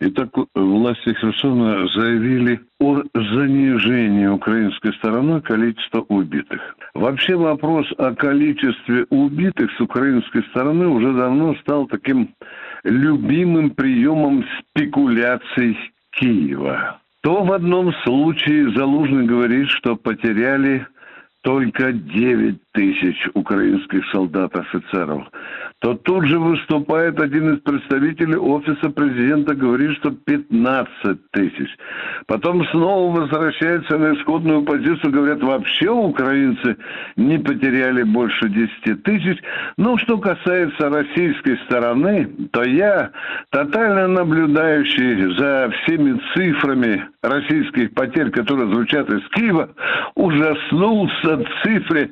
Итак, власти Херсона заявили о занижении украинской стороной количества убитых. Вообще вопрос о количестве убитых с украинской стороны уже давно стал таким любимым приемом спекуляций Киева. То в одном случае Залужный говорит, что потеряли только 9 тысяч украинских солдат-офицеров, то тут же выступает один из представителей офиса президента, говорит, что 15 тысяч. Потом снова возвращается на исходную позицию, говорят, вообще украинцы не потеряли больше 10 тысяч. Ну, что касается российской стороны, то я, тотально наблюдающий за всеми цифрами российских потерь, которые звучат из Киева, ужаснулся цифре.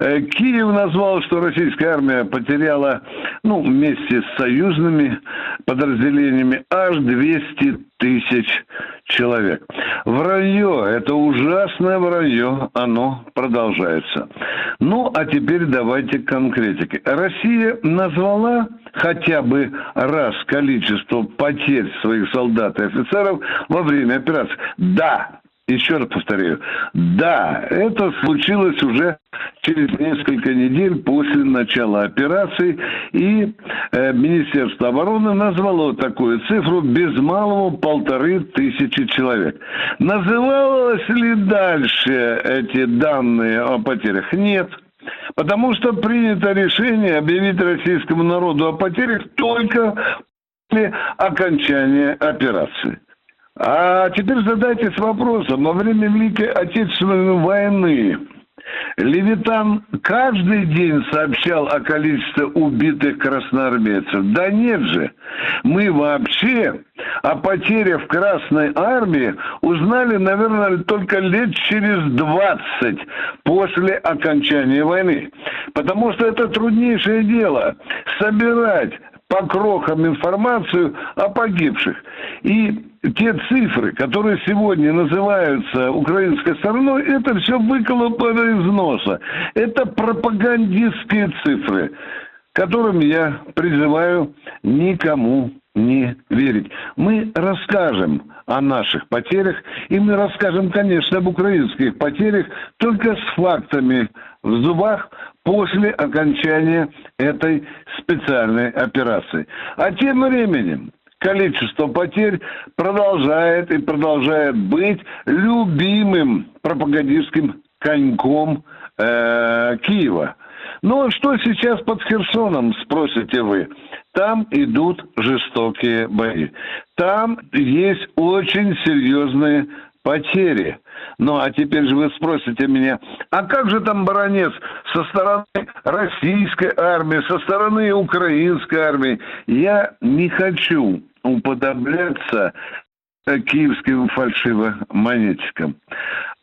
Э, Киев назвал, что российская армия потеряла, ну, вместе с союзными подразделениями аж 200 тысяч человек. Вранье, это ужасное вранье, оно продолжается. Ну, а теперь давайте конкретики. Россия назвала хотя бы раз количество потерь своих солдат и офицеров во время операции. Да, еще раз повторяю, да, это случилось уже через несколько недель после начала операции, и э, Министерство обороны назвало такую цифру без малого полторы тысячи человек. Называлось ли дальше эти данные о потерях? Нет. Потому что принято решение объявить российскому народу о потерях только после окончания операции. А теперь задайтесь вопросом, во время Великой Отечественной войны Левитан каждый день сообщал о количестве убитых красноармейцев. Да нет же. Мы вообще о потерях в Красной Армии узнали, наверное, только лет через 20 после окончания войны. Потому что это труднейшее дело – собирать по крохам информацию о погибших. И те цифры, которые сегодня называются украинской стороной, это все выколупано из носа. Это пропагандистские цифры, которым я призываю никому не верить. Мы расскажем о наших потерях, и мы расскажем, конечно, об украинских потерях, только с фактами в зубах после окончания этой специальной операции. А тем временем количество потерь продолжает и продолжает быть любимым пропагандистским коньком э, Киева. Ну, что сейчас под Херсоном, спросите вы? Там идут жестокие бои. Там есть очень серьезные потери. Ну, а теперь же вы спросите меня, а как же там баронец со стороны российской армии, со стороны украинской армии? Я не хочу уподобляться киевским фальшивомонетчикам.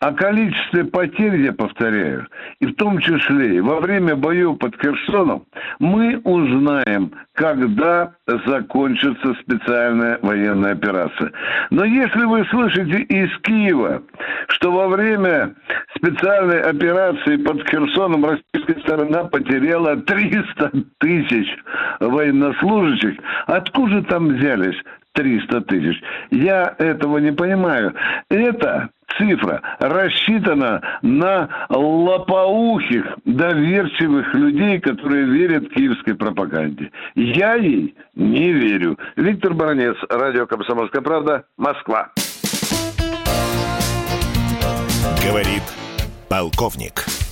О количестве потерь, я повторяю, и в том числе во время боев под Херсоном, мы узнаем, когда закончится специальная военная операция. Но если вы слышите из Киева, что во время специальной операции под Херсоном российская сторона потеряла 300 тысяч военнослужащих, откуда там взялись 300 тысяч. Я этого не понимаю. Это цифра рассчитана на лопоухих, доверчивых людей, которые верят киевской пропаганде. Я ей не верю. Виктор Баранец, Радио «Комсомольская правда», Москва. Говорит полковник.